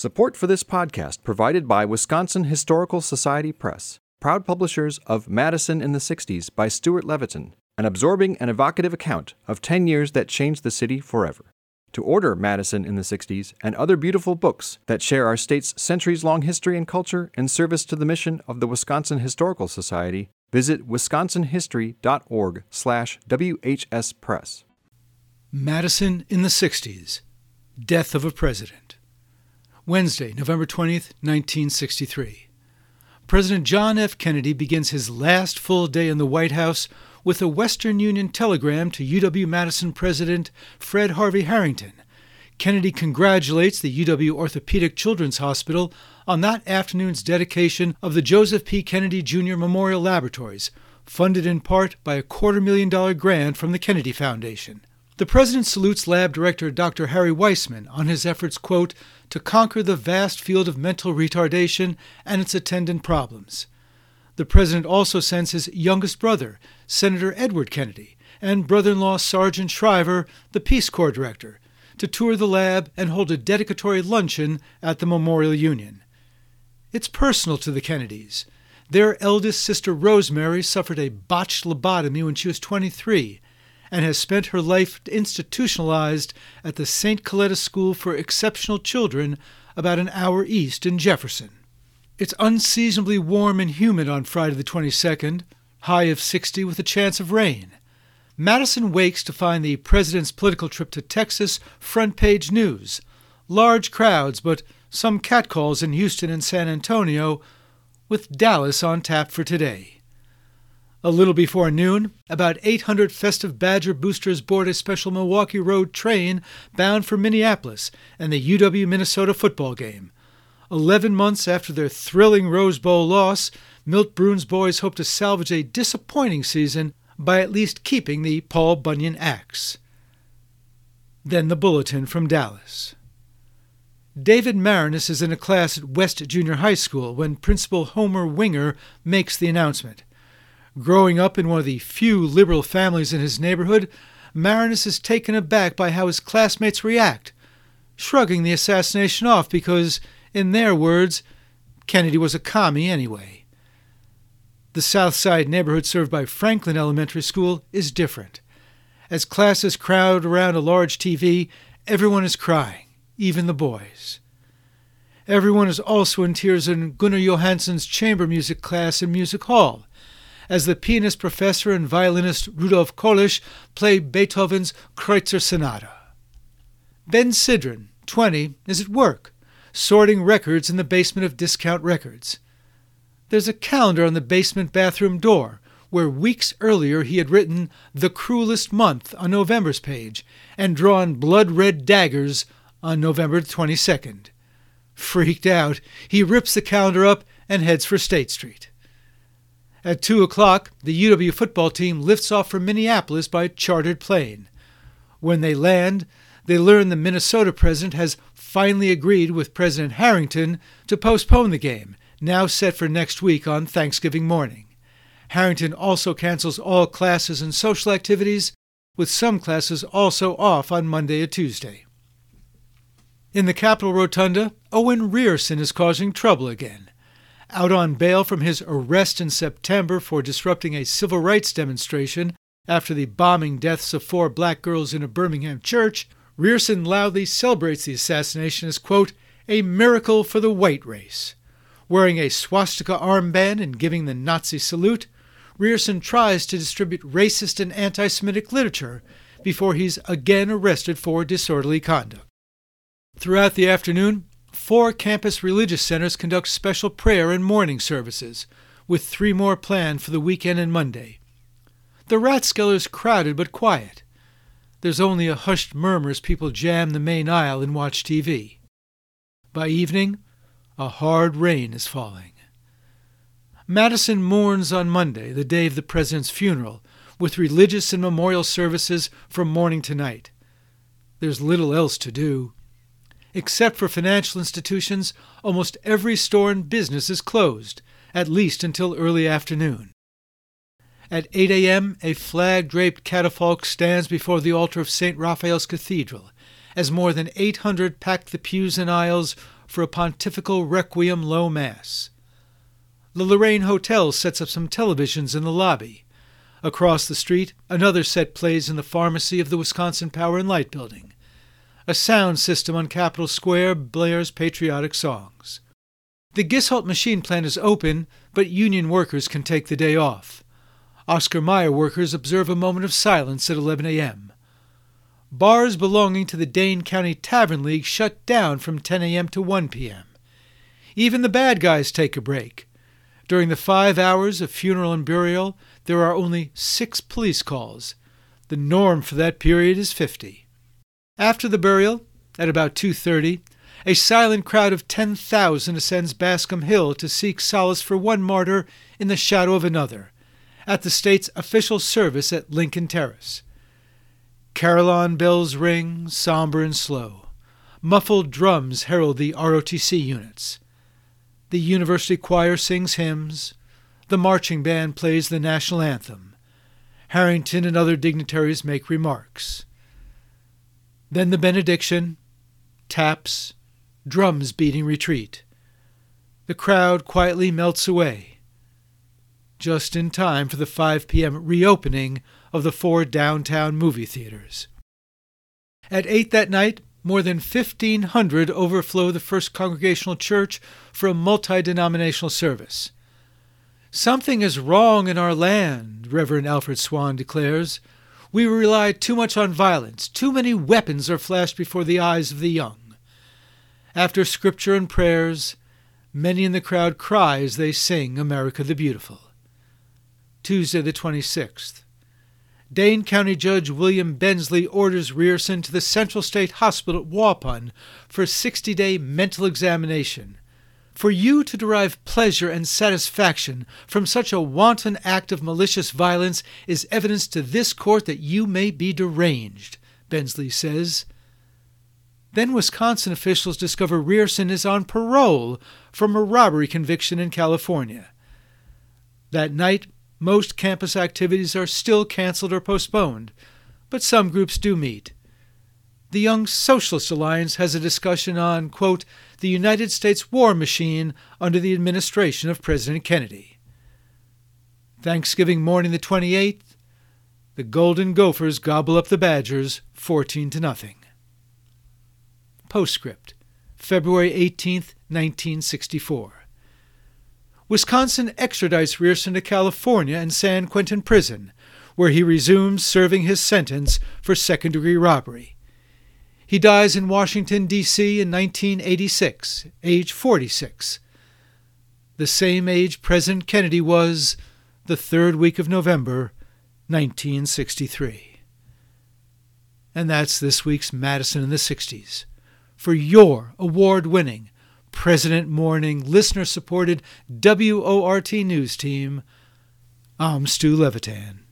Support for this podcast provided by Wisconsin Historical Society Press, proud publishers of Madison in the 60s by Stuart Levitan, an absorbing and evocative account of 10 years that changed the city forever. To order Madison in the 60s and other beautiful books that share our state's centuries long history and culture in service to the mission of the Wisconsin Historical Society, visit wisconsinhistory.org/whspress. Madison in the 60s Death of a President. Wednesday, November 20th, 1963. President John F. Kennedy begins his last full day in the White House with a Western Union telegram to UW Madison President Fred Harvey Harrington. Kennedy congratulates the UW Orthopedic Children's Hospital on that afternoon's dedication of the Joseph P. Kennedy Jr. Memorial Laboratories, funded in part by a quarter million dollar grant from the Kennedy Foundation. The President salutes Lab Director Dr. Harry Waisman on his efforts, quote, to conquer the vast field of mental retardation and its attendant problems. The President also sends his youngest brother, Senator Edward Kennedy, and brother in law Sargent Shriver, the Peace Corps Director, to tour the lab and hold a dedicatory luncheon at the Memorial Union. It's personal to the Kennedys. Their eldest sister Rosemary suffered a botched lobotomy when she was 23 and has spent her life institutionalized at the St. Coletta School for Exceptional Children about an hour east in Jefferson. It's unseasonably warm and humid on Friday the 22nd, high of 60 with a chance of rain. Madison wakes to find the president's political trip to Texas front page news. Large crowds, but some catcalls in Houston and San Antonio, with Dallas on tap for today. A little before noon, about 800 festive Badger boosters board a special Milwaukee Road train bound for Minneapolis and the UW Minnesota football game. Eleven months after their thrilling Rose Bowl loss, Milt Bruhn's boys hope to salvage a disappointing season by at least keeping the Paul Bunyan axe. Then the bulletin from Dallas. David Maraniss is in a class at West Junior High School when Principal Homer Winger makes the announcement. Growing up in one of the few liberal families in his neighborhood, Maraniss is taken aback by how his classmates react, shrugging the assassination off because, in their words, Kennedy was a commie anyway. The South Side neighborhood served by Franklin Elementary School is different. As classes crowd around a large TV, everyone is crying, even the boys. Everyone is also in tears in Gunnar Johansen's chamber music class in Music Hall, as the pianist professor and violinist Rudolf Kolisch play Beethoven's Kreutzer Sonata. Ben Sidran, 20, is at work, sorting records in the basement of Discount Records. There's a calendar on the basement bathroom door where weeks earlier he had written The Cruelest Month on November's page and drawn blood red daggers on November 22nd. Freaked out, he rips the calendar up and heads for State Street. At 2 o'clock, the UW football team lifts off from Minneapolis by chartered plane. When they land, they learn the Minnesota president has finally agreed with President Harrington to postpone the game, now set for next week on Thanksgiving morning. Harrington also cancels all classes and social activities, with some classes also off on Monday or Tuesday. In the Capitol Rotunda, Owen Rierson is causing trouble again out on bail from his arrest in September for disrupting a civil rights demonstration after the bombing deaths of four black girls in a Birmingham church, Rierson loudly celebrates the assassination as, quote, a miracle for the white race. Wearing a swastika armband and giving the Nazi salute, Rierson tries to distribute racist and anti Semitic literature before he's again arrested for disorderly conduct. Throughout the afternoon, Four campus religious centers conduct special prayer and mourning services, with three more planned for the weekend and Monday. The Rathskeller is crowded but quiet. There's only a hushed murmur as people jam the main aisle and watch TV. By evening, a hard rain is falling. Madison mourns on Monday, the day of the President's funeral, with religious and memorial services from morning to night. There's little else to do. Except for financial institutions, almost every store and business is closed, at least until early afternoon. At 8 a.m., a flag draped catafalque stands before the altar of St. Raphael's Cathedral, as more than 800 pack the pews and aisles for a pontifical requiem low mass. The Loraine Hotel sets up some televisions in the lobby. Across the street, another set plays in the pharmacy of the Wisconsin Power and Light Building. A sound system on Capitol Square blares patriotic songs. The Gisholt machine plant is open, but union workers can take the day off. Oscar Mayer workers observe a moment of silence at 11 a.m. Bars belonging to the Dane County Tavern League shut down from 10 a.m. to 1 p.m. Even the bad guys take a break. During the five hours of funeral and burial, there are only six police calls. The norm for that period is 50. After the burial, at about 2:30, a silent crowd of 10,000 ascends Bascom Hill to seek solace for one martyr in the shadow of another, at the state's official service at Lincoln Terrace. Carillon bells ring, somber and slow. Muffled drums herald the ROTC units. The university choir sings hymns. The marching band plays the national anthem. Harrington and other dignitaries make remarks. Then the benediction, taps, drums beating retreat. The crowd quietly melts away, just in time for the 5 p.m. reopening of the four downtown movie theaters. At 8 that night, more than 1,500 overflow the First Congregational Church for a multi denominational service. Something is wrong in our land, Reverend Alfred Swan declares. We rely too much on violence. Too many weapons are flashed before the eyes of the young. After scripture and prayers, many in the crowd cry as they sing America the Beautiful. Tuesday, the 26th. Dane County Judge William Bensley orders Rierson to the Central State Hospital at Waupun for a 60 day mental examination. For you to derive pleasure and satisfaction from such a wanton act of malicious violence is evidence to this court that you may be deranged, Bensley says. Then Wisconsin officials discover Rierson is on parole from a robbery conviction in California. That night, most campus activities are still canceled or postponed, but some groups do meet. The Young Socialist Alliance has a discussion on, quote, the United States war machine under the administration of President Kennedy. Thanksgiving morning the 28th, the Golden Gophers gobble up the Badgers 14 to nothing. Postscript, February 18th, 1964. Wisconsin extradites Rierson to California and San Quentin Prison, where he resumes serving his sentence for second degree robbery. He dies in Washington, D.C. in 1986, age 46. The same age President Kennedy was the third week of November, 1963. And that's this week's Madison in the 60s for your award winning, President Morning, listener supported WORT news team. I'm Stu Levitan.